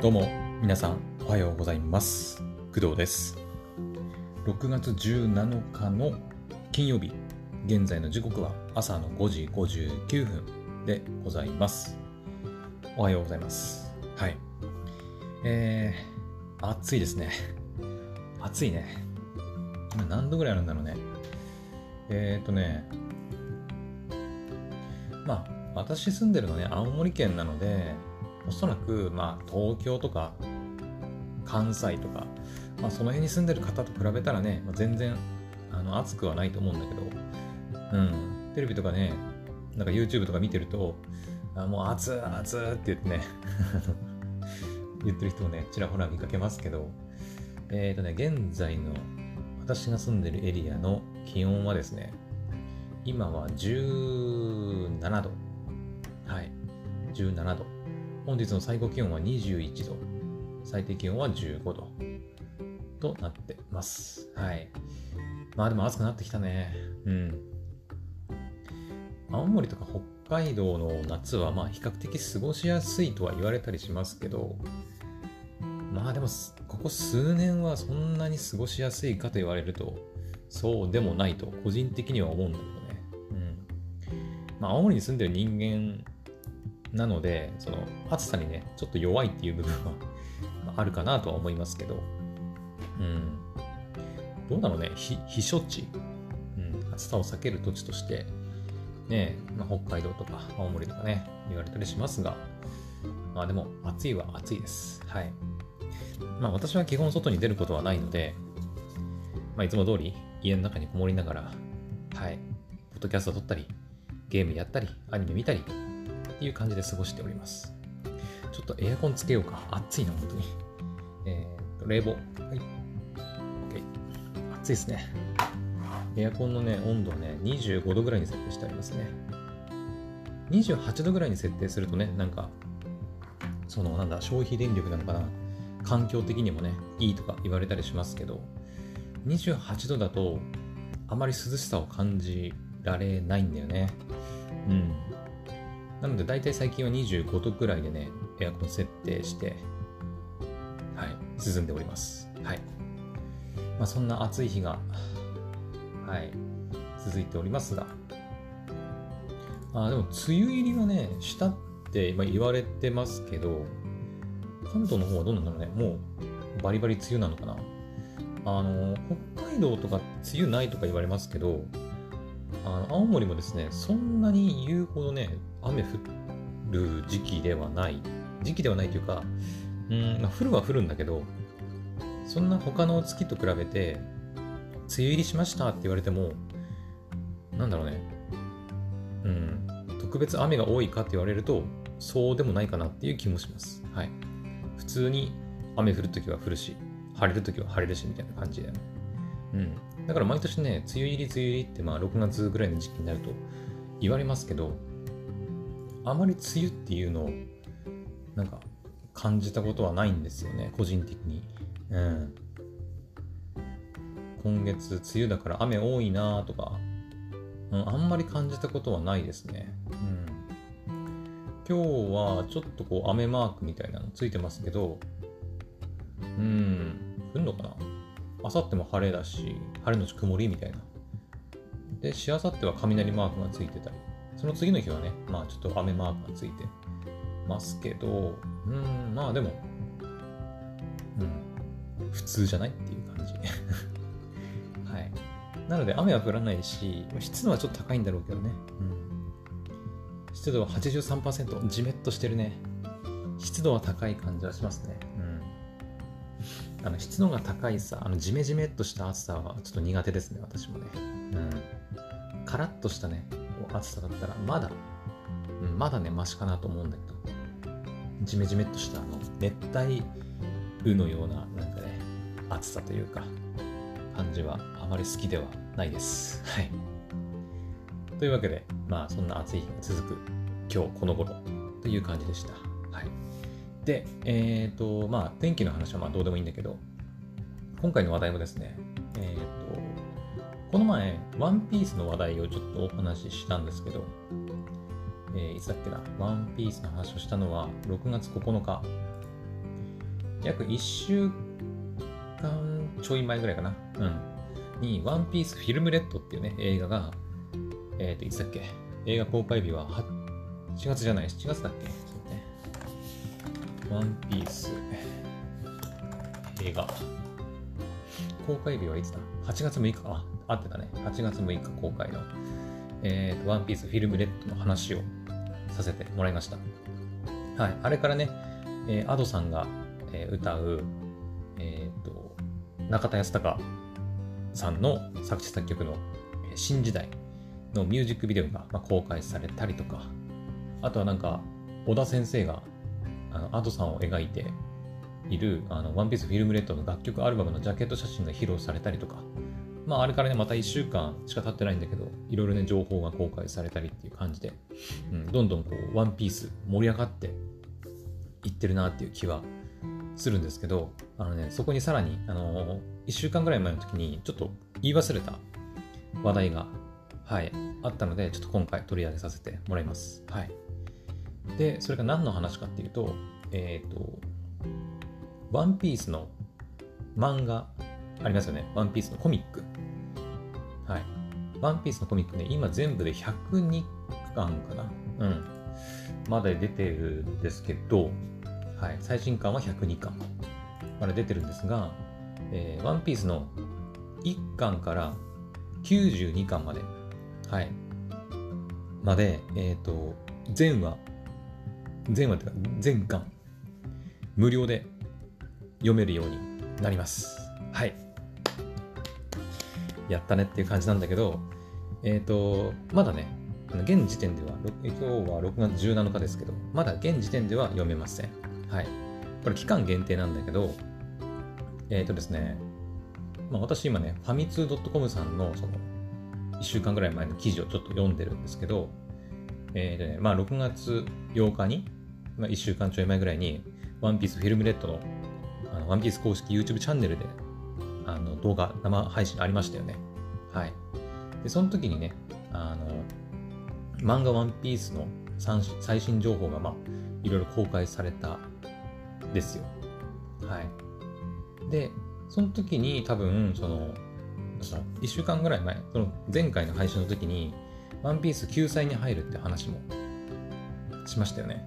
どうも皆さんおはようございます。工藤です。6月17日の金曜日現在の時刻は朝の5時59分でございます。おはようございます。はい。えー、暑いですね。暑いね。今何度ぐらいあるんだろうね。えー、っとねまあ私住んでるのね青森県なのでおそらく、まあ、東京とか関西とか、まあ、その辺に住んでる方と比べたらね、まあ、全然あの暑くはないと思うんだけど、うん、テレビとかね、なんか YouTube とか見てると、あもう暑い暑いって言ってね 言ってる人もね、ちらほら見かけますけど、えっ、ー、とね、現在の私が住んでるエリアの気温はですね、今は17度。はい、17度。本日の最高気温は21度、最低気温は15度となってます。はい。まあでも暑くなってきたね。うん。青森とか北海道の夏はまあ比較的過ごしやすいとは言われたりしますけど、まあでもここ数年はそんなに過ごしやすいかと言われると、そうでもないと個人的には思うんだけどね。うん。まあ青森に住んでる人間なので、その暑さにね、ちょっと弱いっていう部分は あるかなとは思いますけど、うん。どうだろうね、避暑地、うん、暑さを避ける土地として、ね、まあ、北海道とか青森とかね、言われたりしますが、まあでも暑いは暑いです。はい。まあ私は基本外に出ることはないので、まあいつも通り家の中にこもりながら、はい、ポッドキャスト撮ったり、ゲームやったり、アニメ見たり、っていう感じで過ごしております。ちょっとエアコンつけようか。暑いな、本当に。えー、と、冷房。はい。OK。暑いですね。エアコンのね、温度はね、25度ぐらいに設定してありますね。28度ぐらいに設定するとね、なんか、その、なんだ、消費電力なのかな。環境的にもね、いいとか言われたりしますけど、28度だと、あまり涼しさを感じられないんだよね。うん。なので大体最近は25度くらいでね、エアコン設定して、はい、進んでおります。はい。まあ、そんな暑い日が、はい、続いておりますが、あでも梅雨入りはね、したって今言われてますけど、関東の方はどうなんだろうね、もうバリバリ梅雨なのかな。あの、北海道とか梅雨ないとか言われますけど、あの青森もですね、そんなに言うほどね、雨降る時期ではない。時期ではないというか、うん、まあ、降るは降るんだけど、そんな他の月と比べて、梅雨入りしましたって言われても、なんだろうね、うん、特別雨が多いかって言われると、そうでもないかなっていう気もします。はい。普通に雨降るときは降るし、晴れるときは晴れるしみたいな感じで、ね。うん。だから毎年ね、梅雨入り梅雨入りってまあ6月ぐらいの時期になると言われますけど、あまり梅雨っていうのをなんか感じたことはないんですよね個人的に、うん、今月梅雨だから雨多いなとか、うん、あんまり感じたことはないですね、うん、今日はちょっとこう雨マークみたいなのついてますけどうん降るのかなあさっても晴れだし晴れのち曇りみたいなでしあさっては雷マークがついてたりその次の日はね、まあちょっと雨マークがついてますけど、うん、まあでも、うん、普通じゃないっていう感じ。はい。なので雨は降らないし、湿度はちょっと高いんだろうけどね。うん。湿度は83%、じめっとしてるね。湿度は高い感じはしますね。あの湿度が高いさ、あのジメジメっとした暑さはちょっと苦手ですね、私もね。うん。カラッとしたね、暑さだったらまだ、うん、まだねマシかなと思うんだけど。ジメジメっとしたあの熱帯雨のようななんかね暑さというか感じはあまり好きではないです。はい。というわけでまあそんな暑い日が続く今日この頃という感じでした。はい。でえっ、ー、とまあ天気の話はまあどうでもいいんだけど今回の話題もですねえっ、ー、この前、ワンピースの話題をちょっとお話ししたんですけど、えー、いつだっけな、ワンピースの話をしたのは6月9日。約1週間ちょい前ぐらいかな。うん。に、ワンピースフィルムレッドっていうね、映画が、えっ、と、いつだっけ？映画公開日は8月じゃない、7月だっけ？そうね。ワンピース映画。公開日はいつだ ?8 月6日。あ、合ってたね。8月6日公開の、えっ、ー、と、ワンピースフィルムレッドの話をさせてもらいました。はい。あれからね、えー、 Adoさんが、えー、歌う、えっ、と、中田ヤスタカさんの作詞作曲の「新時代」のミュージックビデオがまあ公開されたりとかあとはなんか尾田先生があの Adoさんを描いているあのワンピースフィルムレッドの楽曲アルバムのジャケット写真が披露されたりとかまああれからねまた1週間しか経ってないんだけどいろいろね情報が公開されたりっていう感じで、うん、どんどんこうワンピース盛り上がっていってるなっていう気はするんですけどあのねそこにさらにあの1週間ぐらい前の時にちょっと言い忘れた話題が、はい、あったので、ちょっと今回取り上げさせてもらいます。はい。で、それが何の話かっていうと、えっ、ー、と、ワンピースの漫画ありますよね。ワンピースのコミック。はい。ワンピースのコミックね、今全部で102巻かな。うん。まだ出てるんですけど、はい。最新巻は102巻まだ出てるんですが、えー、ワンピースの1巻から92巻まで、はい、まで、えっ、ー、と、全話、全話ってか、全巻、無料で読めるようになります。はい。やったねっていう感じなんだけど、えっ、ー、と、まだね、現時点では、今日は6月17日ですけど、まだ現時点では読めません。はい。これ期間限定なんだけど、えっ、ー、とですね、まあ、私今ね、ファミツー .com さんのその1週間ぐらい前の記事をちょっと読んでるんですけど、えーねまあ、6月8日に、まあ、1週間ちょい前ぐらいに、ワンピースフィルムレッドのワンピース公式 YouTube チャンネルであの動画、生配信ありましたよね。はい。で、その時にね、あの、漫画ワンピースの最新情報が、まあ、いろいろ公開されたですよ。はい。で、その時に多分、その、1週間ぐらい前、その前回の配信の時に、ワンピース救済に入るって話もしましたよね。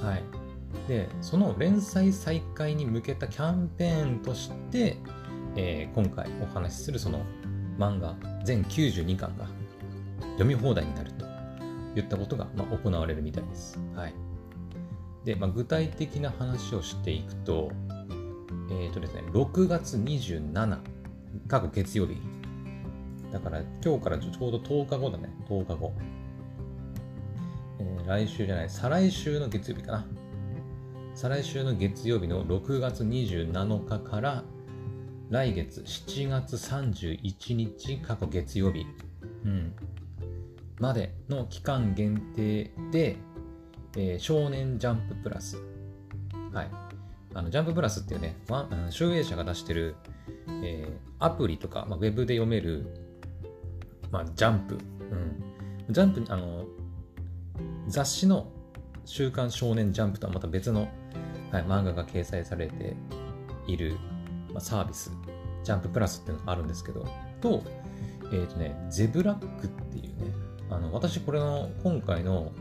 はい。で、その連載再開に向けたキャンペーンとして、えー、今回お話しするその漫画全92巻が読み放題になるといったことが、まあ、行われるみたいです。はい。で、まあ、具体的な話をしていくと、えっ、ー、とですね、6月27、過去月曜日。だから今日からちょうど10日後だね、10日後。えー、来週じゃない、再来週の月曜日かな。再来週の月曜日の6月27日から来月7月31日過去月曜日、うん、までの期間限定で、えー、少年ジャンププラス、はい、あのジャンププラスっていうね、まあ、集英社が出してる、えー、アプリとか、まあ、ウェブで読める、まあ、ジャンプ、うん、ジャンプ、あの、雑誌の週刊少年ジャンプとはまた別の、はい、漫画が掲載されている、まあ、サービス、ジャンププラスっていうのがあるんですけど、と、えっ、ー、とね、ゼブラックっていうね、あの、私これの今回の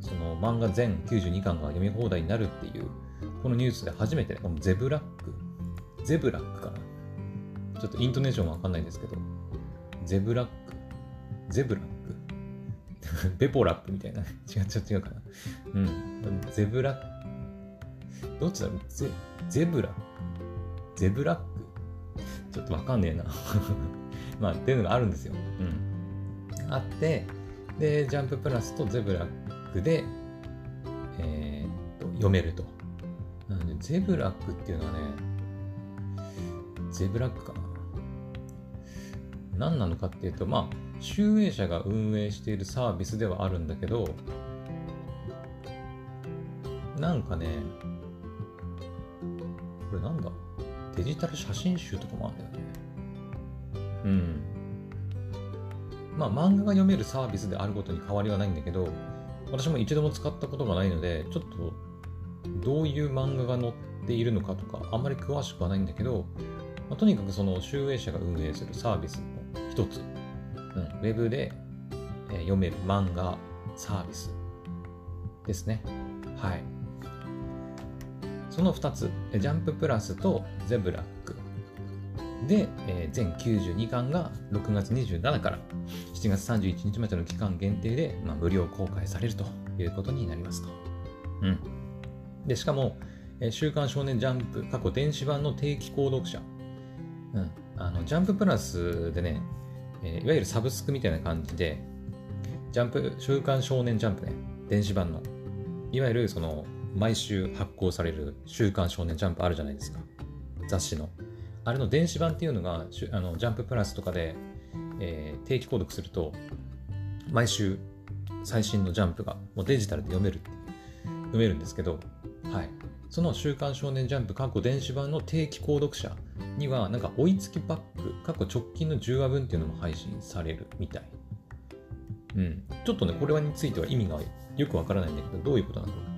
その漫画全92巻が読み放題になるっていうこのニュースで初めて、このゼブラック、ゼブラックかな。ちょっとイントネーションわかんないんですけど、ゼブラック、ゼブラック、ベポラップみたいな。違う違う違うかな。うん。ゼブラック、どっちだろう？ゼゼブラ、ゼブラック？ちょっとわかんねえな。まあ、っていうのがあるんですよ。うん。あって、で、ジャンププラスとゼブラックで、えー、と、読めると。なので、ゼブラックっていうのはね、ゼブラックかな。何なのかっていうと、まあ、集英社が運営しているサービスではあるんだけど、なんかね、れなんだ？デジタル写真集とかもあるんだよね。うん。まあ、漫画が読めるサービスであることに変わりはないんだけど、私も一度も使ったことがないので、ちょっとどういう漫画が載っっているのかとか、あんまり詳しくはないんだけど、まあ、とにかくその集英社が運営するサービスの一つ、うん、ウェブで、えー、読める漫画サービスですね。はい。その2つ、ジャンププラスとゼブラック。で、えー、全92巻が6月27から7月31日までの期間限定で、まあ、無料公開されるということになりますと。うん。で、しかも、えー、週刊少年ジャンプ過去電子版の定期購読者、うん、あのジャンププラスでね、えー、いわゆるサブスクみたいな感じで、ジャンプ、週刊少年ジャンプね、電子版の、いわゆるその、毎週発行される週刊少年ジャンプあるじゃないですか。雑誌の。あれの電子版っていうのが、あのジャンププラスとかで、えー、定期購読すると、毎週最新のジャンプがもうデジタルで読める読めるんですけど、はい。その週刊少年ジャンプ過去電子版の定期購読者には、なんか追いつきパック、過去直近の10話分っていうのも配信されるみたい。うん。ちょっとね、これについては意味がよくわからないんだけど、どういうことなんだろう。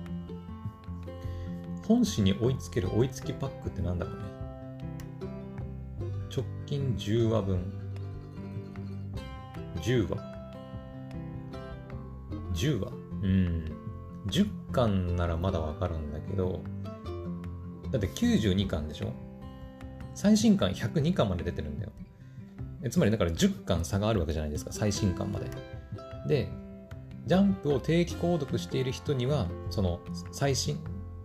本誌に追いつける追いつきパックってなんだろうね。直近10話分。10話。10話？うん。10巻ならまだわかるんだけど、だって92巻でしょ？最新巻102巻まで出てるんだよ。つまりだから10巻差があるわけじゃないですか、最新巻まで。で、ジャンプを定期購読している人には、その最新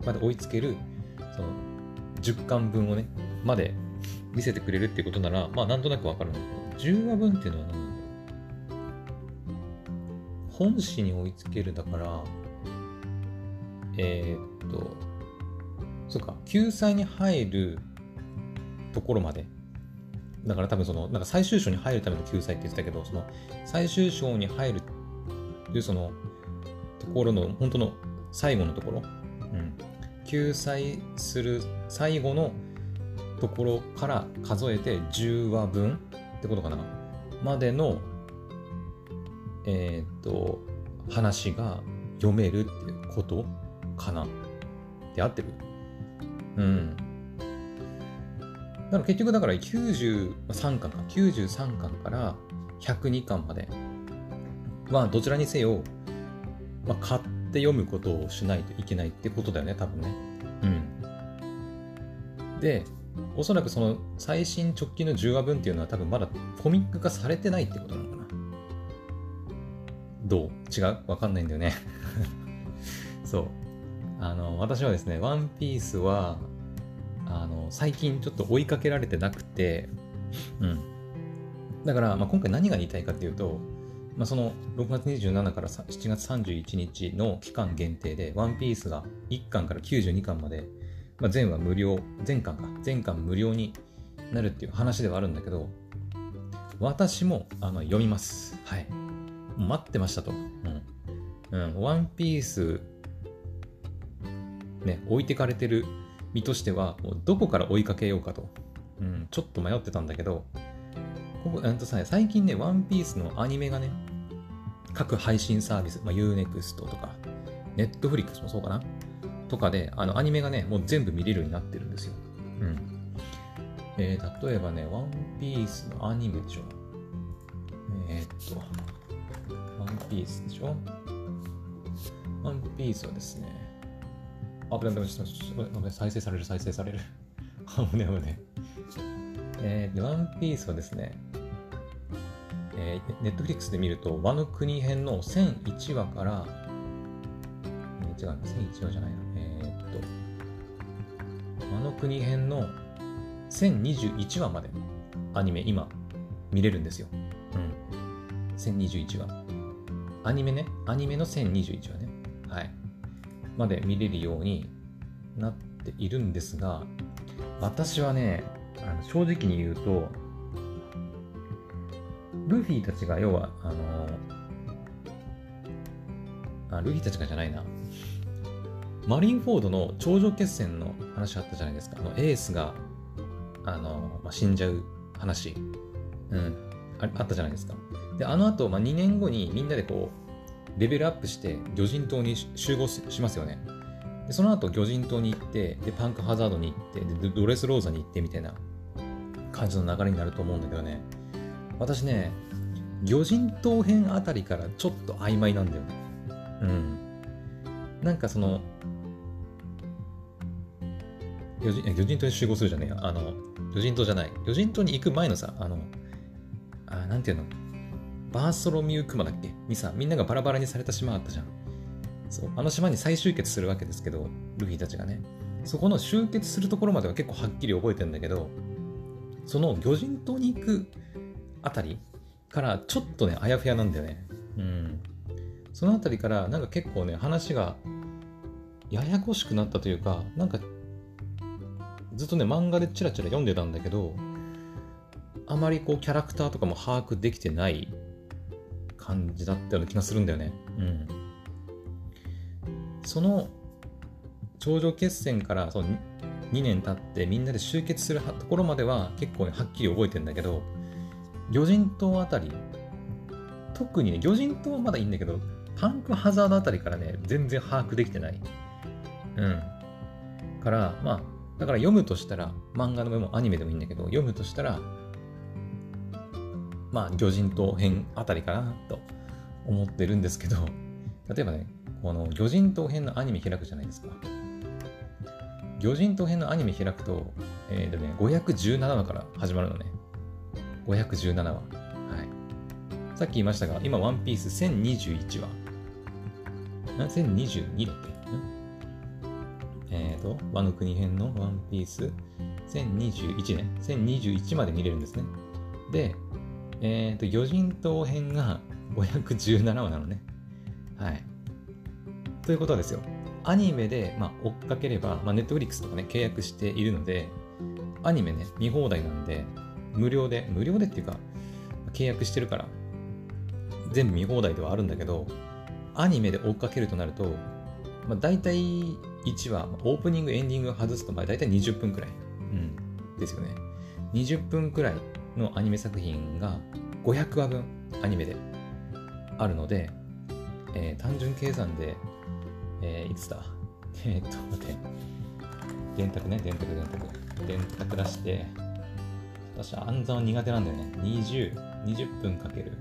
まで追いつける、その10巻分をね、まで見せてくれるっていうことなら、まあなんとなくわかるんだけど、10話分っていうのは何なんだろう。本誌に追いつけるだから、えー、っと、そうか、救済に入るところまで。だから多分その、なんか最終章に入るための救済って言ってたけど、その最終章に入るというそのところの本当の最後のところ、うん、救済する最後のところから数えて10話分ってことかな。までのえっ、と話が読めるっていうことかな。って合ってる？うん。だから結局だから93巻か。93巻から102巻までまあどちらにせよ、まあ、買って読むことをしないといけないってことだよね多分ね。うん。でおそらくその最新直近の10話分っていうのは多分まだコミック化されてないってことなのかな。どう？違う？わかんないんだよね。そう。あの私はですねワンピースはあの最近ちょっと追いかけられてなくてうん。だから、まあ、今回何が言いたいかっていうと、まあ、その6月27から7月31日の期間限定で、ワンピースが1巻から92巻までまあ、全話無料、全巻か、全巻無料になるっていう話ではあるんだけど、私もあの読みます。はい。待ってましたと。うん。うん、ワンピース、ね、置いてかれてる身としては、もうどこから追いかけようかと。うん、ちょっと迷ってたんだけど、ここ、んとさ、最近ね、ワンピースのアニメがね、各配信サービス、まあ、Unext とか、Netflix もそうかな？とかで、あの、アニメがね、もう全部見れるようになってるんですよ。うん。えー、例えばね、ワンピースのアニメでしょ。えー、っと、ワンピースでしょ？ワンピースはですね、あ、ぶね、ぶね、再生される、再生される。あ、ぶね、ぶね。えー、ワンピースはですね、ネットフリックスで見ると、和の国編の1001話から、えー、違う、1001話じゃないな。あの国編の1021話までアニメ今見れるんですよ。うん。1021話。アニメね、アニメの1021話ね。はい。まで見れるようになっているんですが、私はね、あの正直に言うと、ルフィたちが要は、あのあ、ルフィたちがじゃないな。マリンフォードの頂上決戦の話あったじゃないですか。あのエースが、あの、まあ、死んじゃう話。うん。ああったじゃないですか。で、あの後、まあ、2年後にみんなでこう、レベルアップして魚人島に集合しますよね。でその後魚人島に行ってでパンクハザードに行ってでドレスローザに行ってみたいな感じの流れになると思うんだけどね私ね魚人島編あたりからちょっと曖昧なんだよね。うん。なんかその魚人魚人島に集合するじゃねえや。あの魚人島じゃない。魚人島に行く前のさあのあなんていうの？バーソロミュークマだっけ？にさみんながバラバラにされた島あったじゃん。そう。あの島に再集結するわけですけどルフィたちがね。そこの集結するところまでは結構はっきり覚えてんだけどその魚人島に行くあたりからちょっとねあやふやなんだよね。うん。そのあたりからなんか結構ね話がややこしくなったというかなんかずっとね漫画でチラチラ読んでたんだけどあまりこうキャラクターとかも把握できてない感じだったような気がするんだよね。うん。その頂上決戦からその2年経ってみんなで集結するところまでは結構ねはっきり覚えてんだけど魚人島あたり。特にね魚人島はまだいいんだけどパンクハザードあたりからね全然把握できてない。うん。からまあだから読むとしたら漫画のメもアニメでもいいんだけど読むとしたらまあ魚人島編あたりかなと思ってるんですけど例えばねこの魚人島編のアニメ開くじゃないですか。魚人島編のアニメ開くと、えーとね、517話から始まるのね。517話。はい。さっき言いましたが、今、ワンピース1021話。な ?1022 だっけ？えっ、ー、と、和の国編のワンピース1021年。1021まで見れるんですね。で、えっ、ー、と、魚人島編が517話なのね。はい。ということはですよ。アニメで、まあ、追っかければ、まあ、ネットフリックスとかね、契約しているので、アニメね、見放題なんで、無料で、無料でっていうか、契約してるから、全部見放題ではあるんだけど、アニメで追っかけるとなると、まあ、大体1話、オープニング、エンディング外すと、まあ、大体20分くらい。うん。ですよね。20分くらいのアニメ作品が500話分アニメであるので、えー、単純計算でえー、いつだ？えー、っと、待って。電卓ね、電卓、電卓。電卓出して、私は暗算は苦手なんだよね。20、20分かける、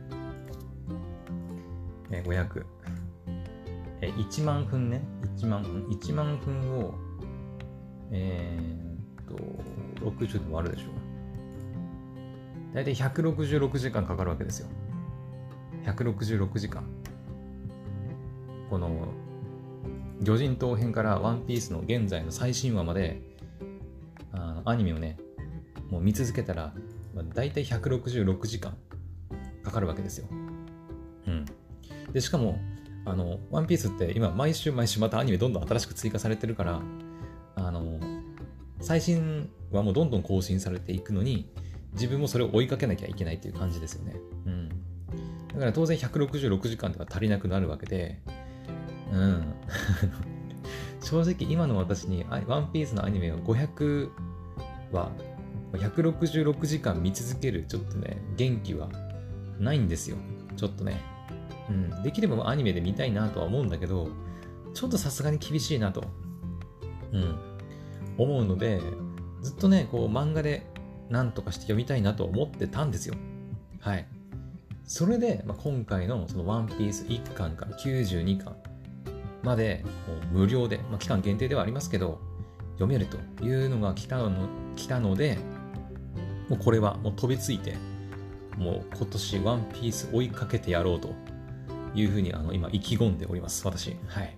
えー、500。えー、1万分ね。1万分。1万分を、えー、っと、60で割るでしょ。だいたい166時間かかるわけですよ。166時間。この魚人島編からワンピースの現在の最新話まで、あアニメをね、もう見続けたら、まあ、大体166時間かかるわけですよ。うん。で、しかも、あの、ワンピースって今、毎週毎週またアニメどんどん新しく追加されてるから、あの、最新話もうどんどん更新されていくのに、自分もそれを追いかけなきゃいけないっていう感じですよね。うん。だから当然166時間では足りなくなるわけで、うん。正直今の私にワンピースのアニメを500は166時間見続けるちょっとね、元気はないんですよ。ちょっとね。うん。できればアニメで見たいなとは思うんだけど、ちょっとさすがに厳しいなと。うん。思うので、ずっとね、こう漫画で何とかして読みたいなと思ってたんですよ。はい。それで、まあ、今回のそのワンピース1巻から92巻まで無料で、まあ、期間限定ではありますけど、読めるというのが来たの来たので、もうこれはもう飛びついて、もう今年ワンピース追いかけてやろうというふうにあの今意気込んでおります、私。はい。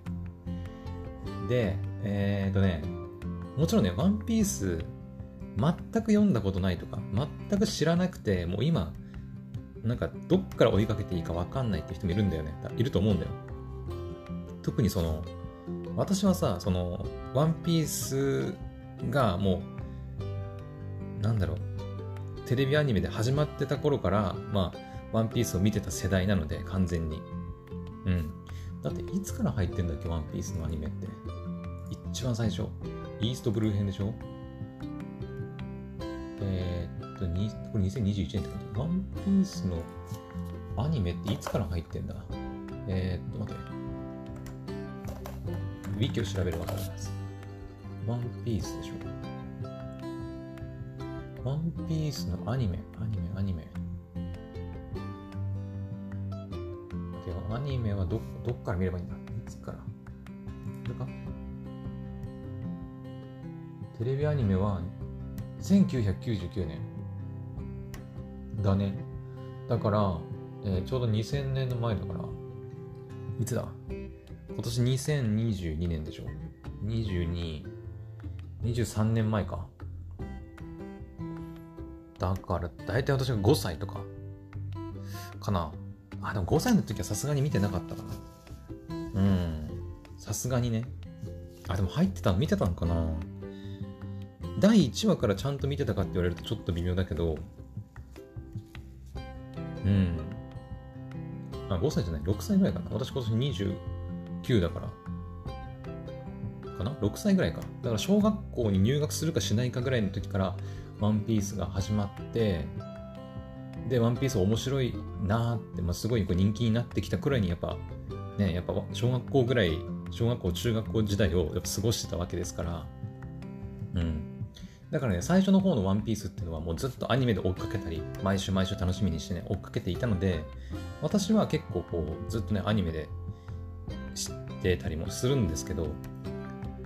で、えー、っとね、もちろんね、ワンピース全く読んだことないとか、全く知らなくて、もう今、なんかどっから追いかけていいか分かんないって人もいるんだよね。いると思うんだよ。特にその、私はさ、その、ワンピースがもう、なんだろう、テレビアニメで始まってた頃から、まあ、ワンピースを見てた世代なので、完全に。うん。だって、いつから入ってんだっけ、ワンピースのアニメって。一番最初。イーストブルー編でしょ？えー、っと、これ2021年ってことワンピースのアニメっていつから入ってんだ？えー、っと、待って。ウィキを調べればわかります。ワンピースでしょ？ワンピースのアニメ、アニメ、アニメ。では、アニメはど、どっから見ればいいんだ？いつから？これか？テレビアニメは1999年だね。だから、えー、ちょうど2000年の前だから、いつだ？今年2022年でしょ ?22、23年前か。だから、だいたい私が5歳とか、かな。あ、でも5歳の時はさすがに見てなかったかな。うん。さすがにね。あ、でも入ってたの見てたのかな第1話からちゃんと見てたかって言われるとちょっと微妙だけど、うん。あ、5歳じゃない、6歳ぐらいかな。私今年29だから。かな ?6 歳ぐらいか。だから小学校に入学するかしないかぐらいの時から、ワンピースが始まって、で、ワンピース面白いなって、まあ、すごいこう人気になってきたくらいに、やっぱ、ね、やっぱ小学校ぐらい、小学校、中学校時代をやっぱ過ごしてたわけですから、うん。だからね、最初の方のワンピースっていうのはもうずっとアニメで追っかけたり、毎週毎週楽しみにしてね、追っかけていたので、私は結構こう、ずっとね、アニメで知ってたりもするんですけど、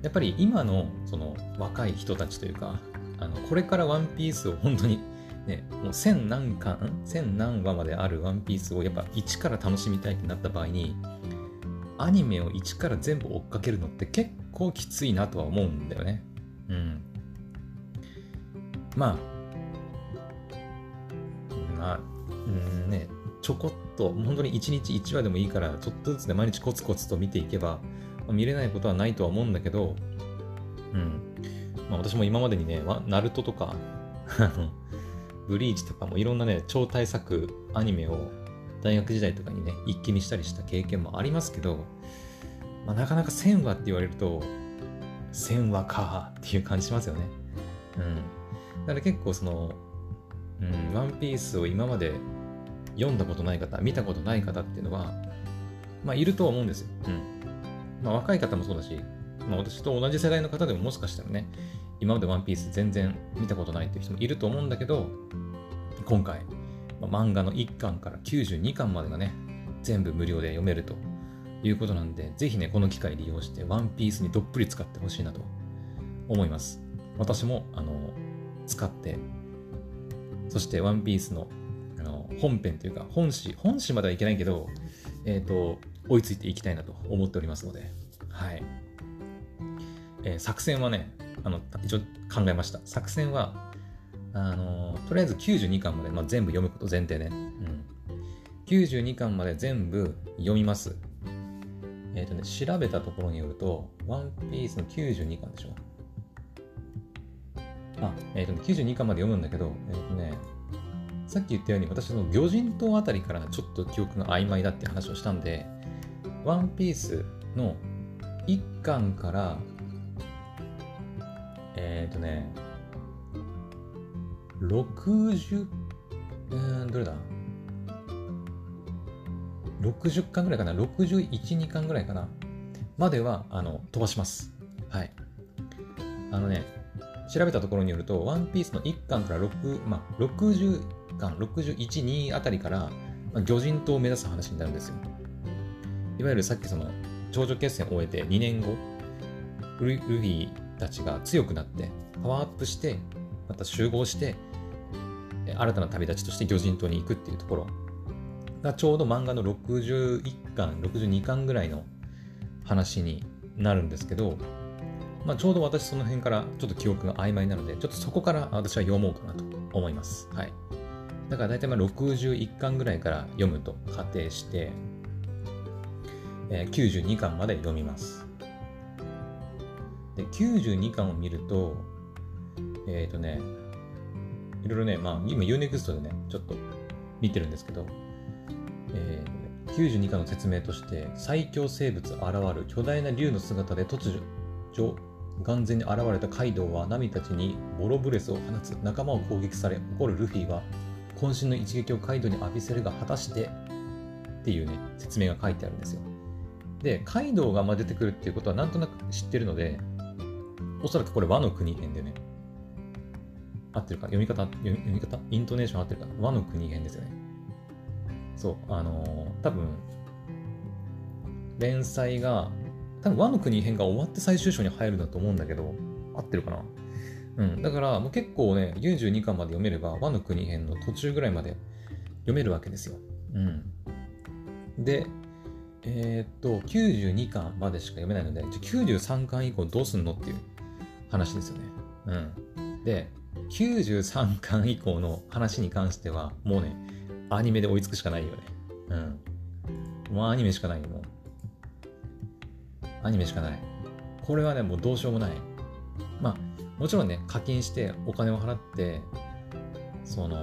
やっぱり今のその若い人たちというか、あのこれからワンピースを本当に ね、もう千何巻、千何話まであるワンピースをやっぱ一から楽しみたいってなった場合に、アニメを一から全部追っかけるのって結構きついなとは思うんだよね。うん。まあ、まあ、うんね、ちょこっと、本当に1日1話でもいいから、ちょっとずつで毎日コツコツと見ていけば、見れないことはないとは思うんだけど、うん。まあ、私も今までにね、ナルトとかブリーチとかもいろんなね、超大作アニメを大学時代とかにね、一気見したりした経験もありますけど、まあ、なかなか1000話って言われると、1000話かっていう感じしますよね。うん。だから結構その、うん、ワンピースを今まで読んだことない方、見たことない方っていうのは、まあ、いるとは思うんですよ。うん。まあ、若い方もそうだし、まあ、私と同じ世代の方でももしかしたらね、今までワンピース全然見たことないっていう人もいると思うんだけど、今回、まあ、漫画の1巻から92巻までがね、全部無料で読めるということなんで、ぜひね、この機会利用して、ワンピースにどっぷり使ってほしいなと思います。私も、あの、使って、そしてワンピースのあの本編というか、本誌、本誌まではいけないけど、えっ、ー、と、追いついていきたいなと思っておりますので、はい。えー、作戦はね、あの、一応考えました。作戦は、あの、とりあえず92巻まで、まあ、全部読むこと前提ね。うん。92巻まで全部読みます。えっ、ー、とね、調べたところによると、ワンピースの92巻でしょ。あ、えっ、ー、とね、92巻まで読むんだけど、えっ、ー、とね、さっき言ったように私の魚人島あたりからちょっと記憶が曖昧だって話をしたんで、ワンピースの1巻から、えっ、ー、とね、60、えー、どれだ ?60 巻ぐらいかな ?61、2巻ぐらいかな？までは、あの、飛ばします。はい。あのね、調べたところによると、ワンピースの1巻から6、まあ、60巻、61、2あたりから、まあ、魚人島を目指す話になるんですよ。いわゆるさっきその、頂上決戦を終えて2年後、ルフィたちが強くなって、パワーアップして、また集合して、新たな旅立ちとして魚人島に行くっていうところがちょうど漫画の61巻、62巻ぐらいの話になるんですけど、まあ、ちょうど私その辺からちょっと記憶が曖昧なので、ちょっとそこから私は読もうかなと思います。はい。だから大体まあ61巻ぐらいから読むと仮定して、えー、92巻まで読みます。で、92巻を見ると、えっ、ー、とね、いろいろね、まあ今 Unext でね、ちょっと見てるんですけど、えー、92巻の説明として、最強生物現る巨大な竜の姿で突如、眼前に現れたカイドウはナミたちにボロブレスを放つ仲間を攻撃され怒るルフィは渾身の一撃をカイドウに浴びせるが果たしてっていうね説明が書いてあるんですよ。で、カイドウがまあ出てくるっていうことはなんとなく知ってるので、おそらくこれ和の国編でね、合ってるか？読み方？読み方？イントネーション合ってるか？和の国編ですよね。そう、あのー多分、連載が、多分和の国編が終わって最終章に入るんだと思うんだけど、合ってるかな？うん。だから、もう結構ね、92巻まで読めれば、和の国編の途中ぐらいまで読めるわけですよ。うん。で、えーっと、92巻までしか読めないので、じゃあ93巻以降どうすんのっていう話ですよね。うん。で、93巻以降の話に関しては、もうね、アニメで追いつくしかないよね。うん。もうアニメしかないよ、もう。アニメしかない。これはね、もうどうしようもない。まあ、もちろんね、課金してお金を払って、その、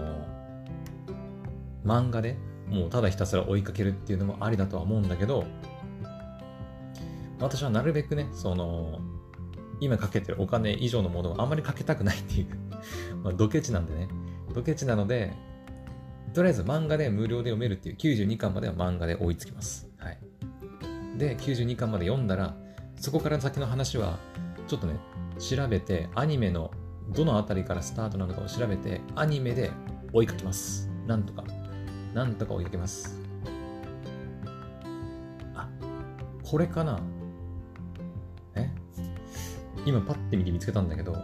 漫画でもうただひたすら追いかけるっていうのもありだとは思うんだけど、私はなるべくね、その、今かけてるお金以上のものをあんまりかけたくないっていう、まあ、ドケチなんでね、ドケチなので、とりあえず漫画で無料で読めるっていう92巻までは漫画で追いつきます。はい。で、92巻まで読んだら、そこから先の話は、ちょっとね、調べて、アニメのどのあたりからスタートなのかを調べて、アニメで追いかけます。なんとか。なんとか追いかけます。あ、これかな今パッて見て見つけたんだけど、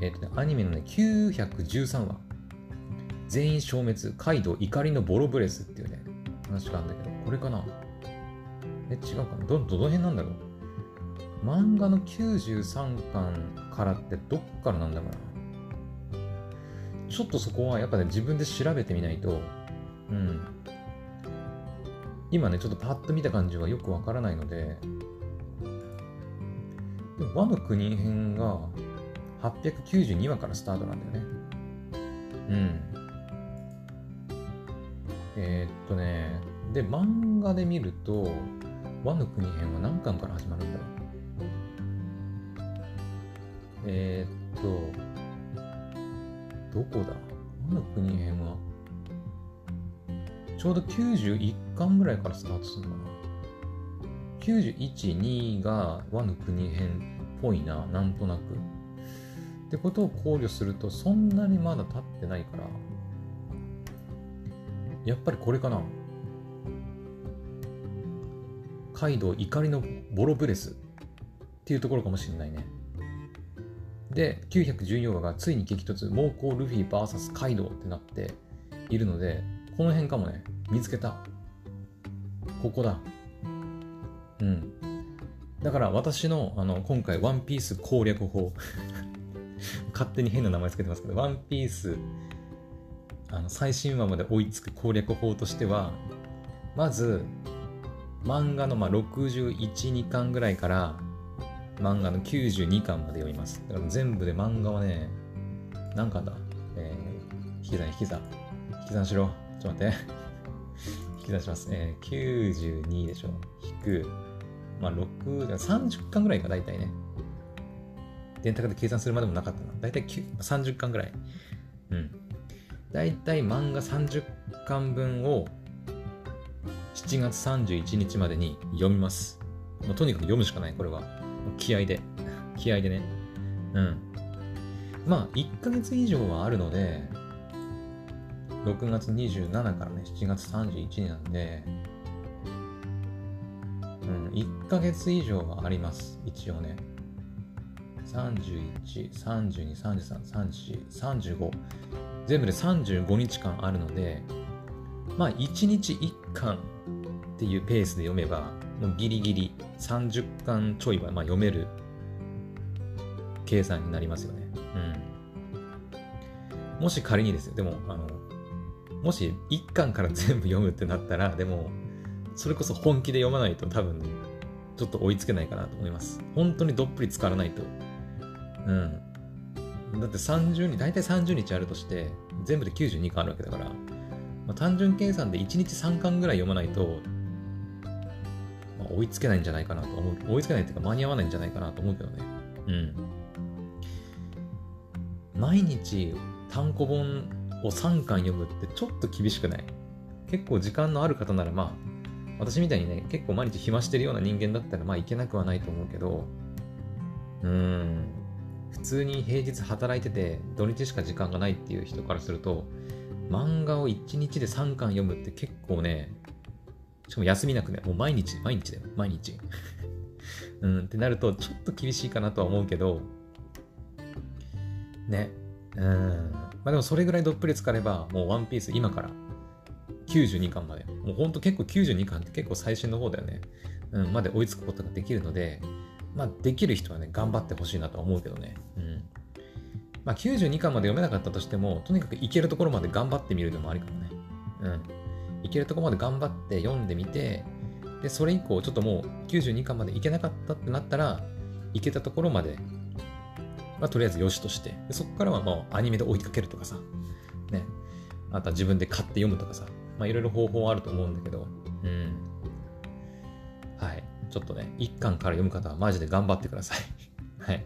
えっ、とね、アニメのね、913話。全員消滅、カイドウ怒りのボロブレスっていうね、話があるんだけど、これかな？え、違うかな？ど、どの辺なんだろう？漫画の93巻からってどっからなんだろうな？ちょっとそこはやっぱね、自分で調べてみないと、うん。今ね、ちょっとパッと見た感じはよくわからないので、和の国編が892話からスタートなんだよね。うん。えーっとね、で、漫画で見ると、和の国編は何巻から始まるんだろうえーっと、どこだ？和の国編は、ちょうど91巻ぐらいからスタートするのかな。91、2が和の国編っぽいな、なんとなく。ってことを考慮すると、そんなにまだ経ってないから、やっぱりこれかな。カイドウ怒りのボロブレスっていうところかもしれないね。で、914話がついに激突、猛攻ルフィ VS カイドウってなっているので、この辺かもね、見つけた。ここだ。うん。だから私のあの今回ワンピース攻略法 勝手に変な名前つけてますけど、ワンピースあの最新話まで追いつく攻略法としては、まず、漫画のまあ61、2巻ぐらいから、漫画の92巻まで読みます。だから全部で漫画はね、何巻だえー、引き算、引き算。引き算しろ。ちょっと待って。引き算します。えー、92でしょ。引く。まあ、6、30巻ぐらいか、大体ね。電卓で計算するまでもなかったな。大体9 30巻ぐらい。うん。大体漫画30巻分を7月31日までに読みます。もうとにかく読むしかない、これは。気合で。気合でね。うん。まあ、1ヶ月以上はあるので、6月27からね、7月31日なんで、1ヶ月以上はあります、一応ね。31、32、33、34、35。全部で35日間あるので、まあ、1日1巻っていうペースで読めば、もうギリギリ30巻ちょいはまあ読める計算になりますよね。うん。もし仮にですよ、でも、あの、もし1巻から全部読むってなったら、でも、それこそ本気で読まないと多分ね、ちょっと追いつけないかなと思います。本当にどっぷり使わないと。うん。だって30日、大体30日あるとして、全部で92巻あるわけだから、まあ、単純計算で1日3巻ぐらい読まないと、まあ、追いつけないんじゃないかなと思う。追いつけないっていうか間に合わないんじゃないかなと思うけどね。うん。毎日単行本を3巻読むってちょっと厳しくない？結構時間のある方ならまあ、私みたいにね、結構毎日暇してるような人間だったら、まあいけなくはないと思うけど、うーん、普通に平日働いてて、土日しか時間がないっていう人からすると、漫画を1日で3巻読むって結構ね、しかも休みなくね、もう毎日、毎日だよ、毎日。うんってなると、ちょっと厳しいかなとは思うけど、ね。うん。まあでもそれぐらいどっぷり浸かれば、もうワンピース今から92巻まで。もうほんと結構92巻って結構最新の方だよね。うん、まで追いつくことができるので、まあできる人はね、頑張ってほしいなとは思うけどね。うん。まあ92巻まで読めなかったとしても、とにかくいけるところまで頑張ってみるのもありかもね。うん。いけるところまで頑張って読んでみて、で、それ以降、ちょっともう92巻までいけなかったってなったら、いけたところまでまあ、とりあえずよしとして、そこからはもうアニメで追いかけるとかさ、ね、あとは自分で買って読むとかさ、まあいろいろ方法あると思うんだけど、うん。はい。ちょっとね、一巻から読む方はマジで頑張ってください。はい。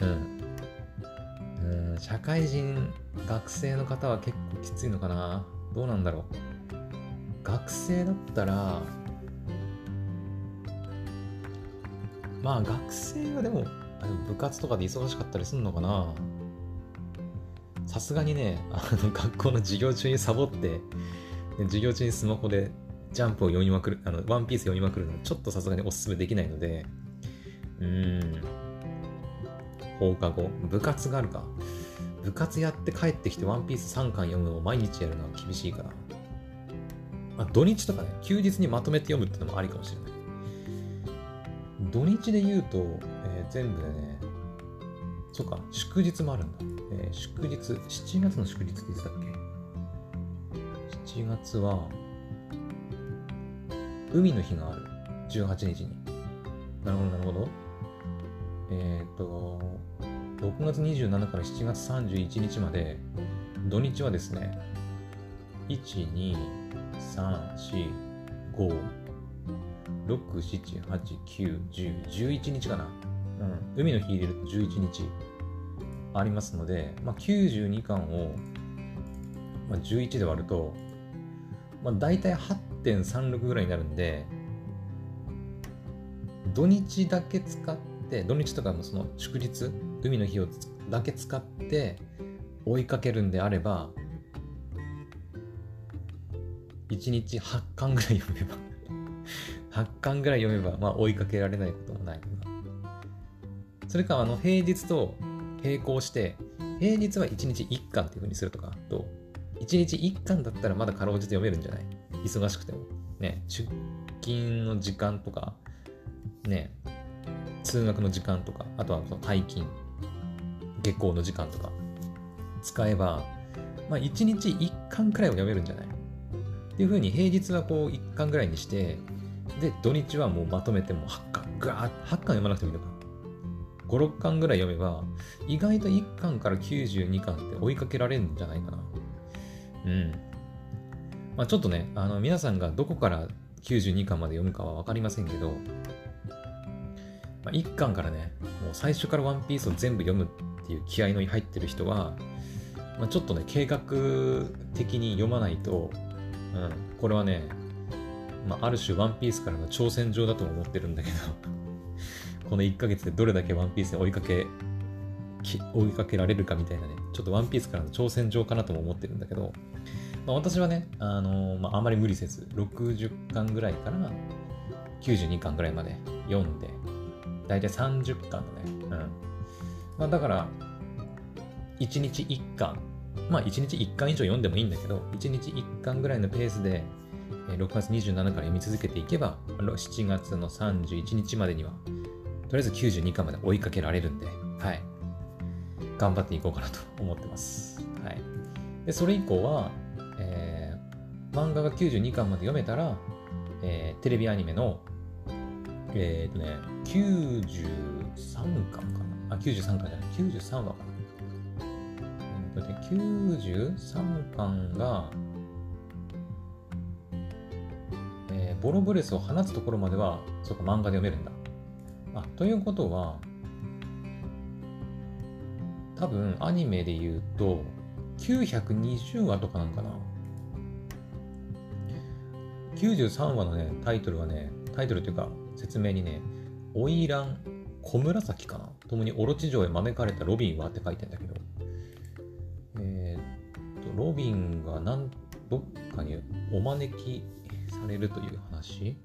うん。うん、社会人、学生の方は結構きついのかなどうなんだろう。学生だったら、まあ学生はでも部活とかで忙しかったりすんのかなさすがにね、あの学校の授業中にサボって、授業中にスマホでジャンプを読みまくる、あの、ワンピース読みまくるのはちょっとさすがにおすすめできないので、うん、放課後、部活があるか。部活やって帰ってきてワンピース3巻読むのを毎日やるのは厳しいから。まあ、土日とかね、休日にまとめて読むってのもありかもしれない。土日で言うと、えー、全部でね、そっか、祝日もあるんだ。えー、祝日、7月の祝日って言ってたっけ ?7 月は、海の日がある。18日に。なるほど、なるほど。えっ、ー、と、6月27から7月31日まで、土日はですね、1、2、3、4、5、6、7、8、9、10、11日かな。うん。海の日入れると11日ありますので、まあ、92巻を、まあ、11で割ると、まあ、大体8.36ぐらいになるんで、土日だけ使って、土日とかもその祝日、海の日をだけ使って追いかけるんであれば、1日8巻ぐらい読めば8巻ぐらい読めば、まあ、追いかけられないこともないかな。それか、あの、平日と並行して、平日は1日1巻っていう風にするとか、と、1日1巻だったらまだかろうじて読めるんじゃない？忙しくても。ね、出勤の時間とか、ね、通学の時間とか、あとはその退勤、下校の時間とか、使えば、まあ1日1巻くらいは読めるんじゃない？っていう風に平日はこう1巻ぐらいにして、で、土日はもうまとめても8巻、ガー、8巻読まなくてもいいのか。5、6巻ぐらい読めば、意外と1巻から92巻って追いかけられるんじゃないかな。うん。まあちょっとね、あの、皆さんがどこから92巻まで読むかは分かりませんけど、まあ、1巻からね、もう最初からワンピースを全部読むっていう気合いの入ってる人は、まあ、ちょっとね、計画的に読まないと、うん、これはね、まあ、ある種ワンピースからの挑戦状だとも思ってるんだけどこの1ヶ月でどれだけワンピースに追いかけ、追いかけられるかみたいなね、ちょっとワンピースからの挑戦状かなとも思ってるんだけど、まあ、私はね、あのー、まあ、あまり無理せず、60巻ぐらいから92巻ぐらいまで読んで、だいたい30巻だね。うん。まあ、だから、1日1巻、まあ1日1巻以上読んでもいいんだけど、1日1巻ぐらいのペースで6月27から読み続けていけば、7月の31日までには、とりあえず92巻まで追いかけられるんで、はい。頑張っていこうかなと思ってます。はい。で、それ以降は、えー、漫画が92巻まで読めたら、えー、テレビアニメの、えっ、ー、とね、93巻かな？あ、93巻じゃない、93話かな。えっ、とね、93巻が、ボロブレスを放つところまでは、そこ漫画で読めるんだ。あ、ということは、多分アニメで言うと、920話とかなんかな。93話のね、タイトルはね、タイトルというか説明にね、花魁小紫かな。共にオロチ城へ招かれたロビンはって書いてんだけど、えー、っと、ロビンがなんどっかにお招きされるという話。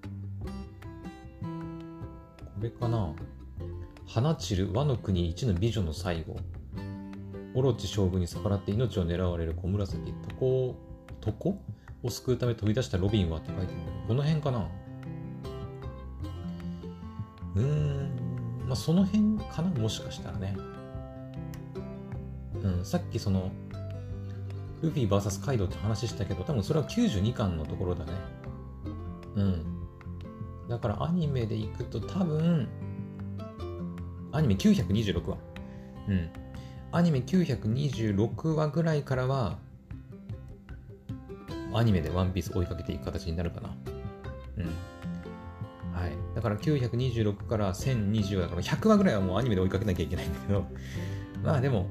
れかな？放ちる和の国一の美女の最後。オロチ将軍に逆らって命を狙われる小紫床床？を救うため飛び出したロビンはって書いてる、この辺かな？うーん、まあその辺かな？もしかしたらね。うん、さっきその、ルフィ VS カイドウって話したけど、多分それは92巻のところだね。うん。だからアニメで行くと多分、アニメ926話。うん。アニメ926話ぐらいからは、アニメでワンピース追いかけていく形になるかな。うん。はい。だから926から1020話だから100話ぐらいはもうアニメで追いかけなきゃいけないんだけど、まあでも、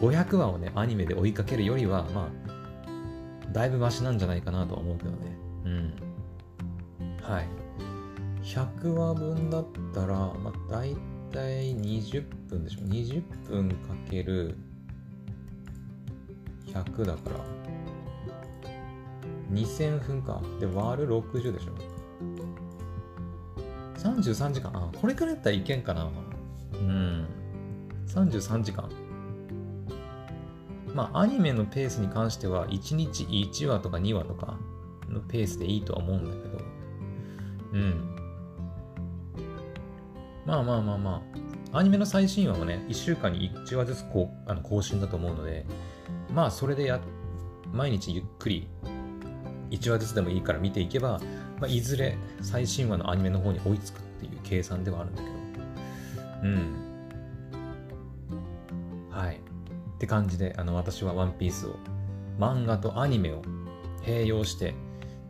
500話をね、アニメで追いかけるよりは、まあ、だいぶマシなんじゃないかなとは思うけどね。うん。はい。100話分だったら、まあ、大体20分でしょ。20分かける100だから、2000分か。で、割る60でしょ。33時間。あ、これくらいやったらいけんかな。うん。33時間。まあ、アニメのペースに関しては、1日1話とか2話とかのペースでいいとは思うんだけど、うん。まあまあまあまあ、アニメの最新話もね、1週間に1話ずつこうあの更新だと思うので、まあそれでや、毎日ゆっくり1話ずつでもいいから見ていけば、まあ、いずれ最新話のアニメの方に追いつくっていう計算ではあるんだけど、うん。はい。って感じで、あの、私はワンピースを、漫画とアニメを併用して、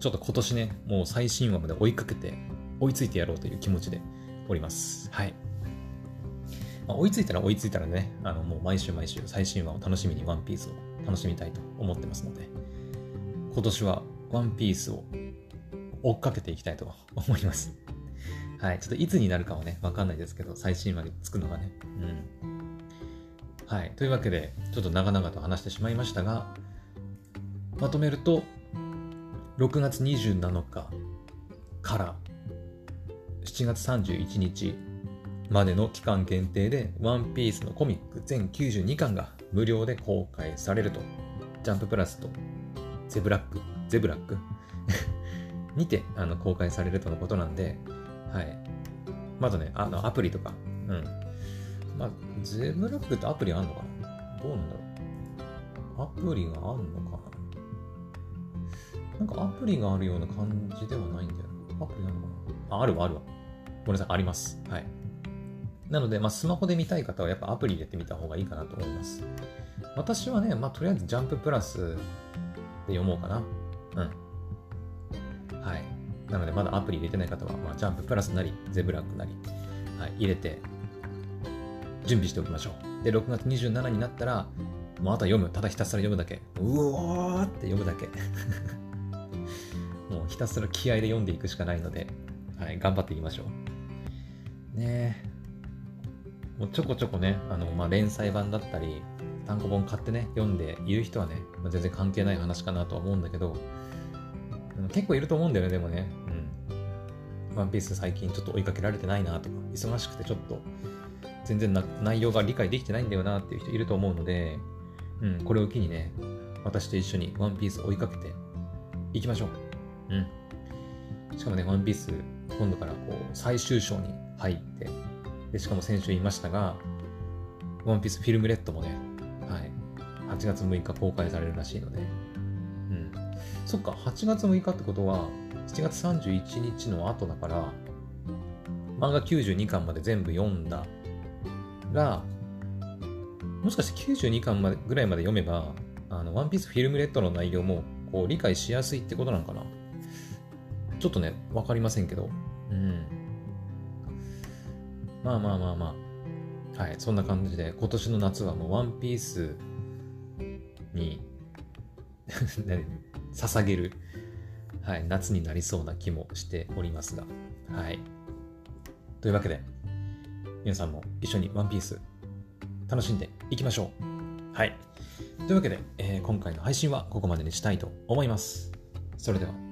ちょっと今年ね、もう最新話まで追いかけて、追いついてやろうという気持ちでおります。はい。まあ、追いついたら追いついたらね、あの、もう毎週毎週最新話を楽しみにワンピースを楽しみたいと思ってますので、今年はワンピースを追っかけていきたいと 思います。はい。ちょっといつになるかはね、わかんないですけど、最新話につくのがね。うん。はい。というわけで、ちょっと長々と話してしまいましたが、まとめると、6月27日から7月31日までの期間限定で、ワンピースのコミック全92巻が無料で公開されると。ジャンププラスとゼブラック、ゼブラック にてあの公開されるとのことなんで、はい。まだね、あのアプリとか、うん。まあ、ゼブラックってアプリあんのかな？どうなんだろうアプリがあんのかな？なんかアプリがあるような感じではないんだよアプリなのかな？あ、あるわ、あるわ。ごめんなさい、あります。はい。なので、まあ、スマホで見たい方はやっぱアプリ入れてみた方がいいかなと思います。私はね、まあ、とりあえずジャンププラスで読もうかな。うん。はい。なので、まだアプリ入れてない方は、まあ、ジャンププラスなり、ゼブラックなり、はい、入れて、準備しておきましょう。で、6月27になったら、もうあとは読む。ただひたすら読むだけ。うおーって読むだけ。もうひたすら気合で読んでいくしかないので、はい、頑張っていきましょう。ね。もうちょこちょこね、あの、まあ、連載版だったり、単行本買ってね、読んでいる人はね、まあ、全然関係ない話かなとは思うんだけど、結構いると思うんだよね、でもね。うん。ワンピース最近ちょっと追いかけられてないなとか、忙しくてちょっと全然な内容が理解できてないんだよなっていう人いると思うので、うん、これを機にね、私と一緒にワンピース追いかけていきましょう。うん。しかもね、ワンピース今度からこう最終章に入って、でしかも先週言いましたが、ワンピースフィルムレッドもね、はい、8月6日公開されるらしいので、うん。そっか、8月6日ってことは、7月31日の後だから、漫画92巻まで全部読んだら、もしかして92巻までぐらいまで読めば、あの、ワンピースフィルムレッドの内容も、こう、理解しやすいってことなのかな？ちょっとね、わかりませんけど。うん。まあまあまあまあ。はい、そんな感じで、今年の夏はもうワンピースに 捧げるはい、夏になりそうな気もしておりますが。はい。というわけで、皆さんも一緒にワンピース楽しんでいきましょう。はい。というわけで、えー、今回の配信はここまでにしたいと思います。それでは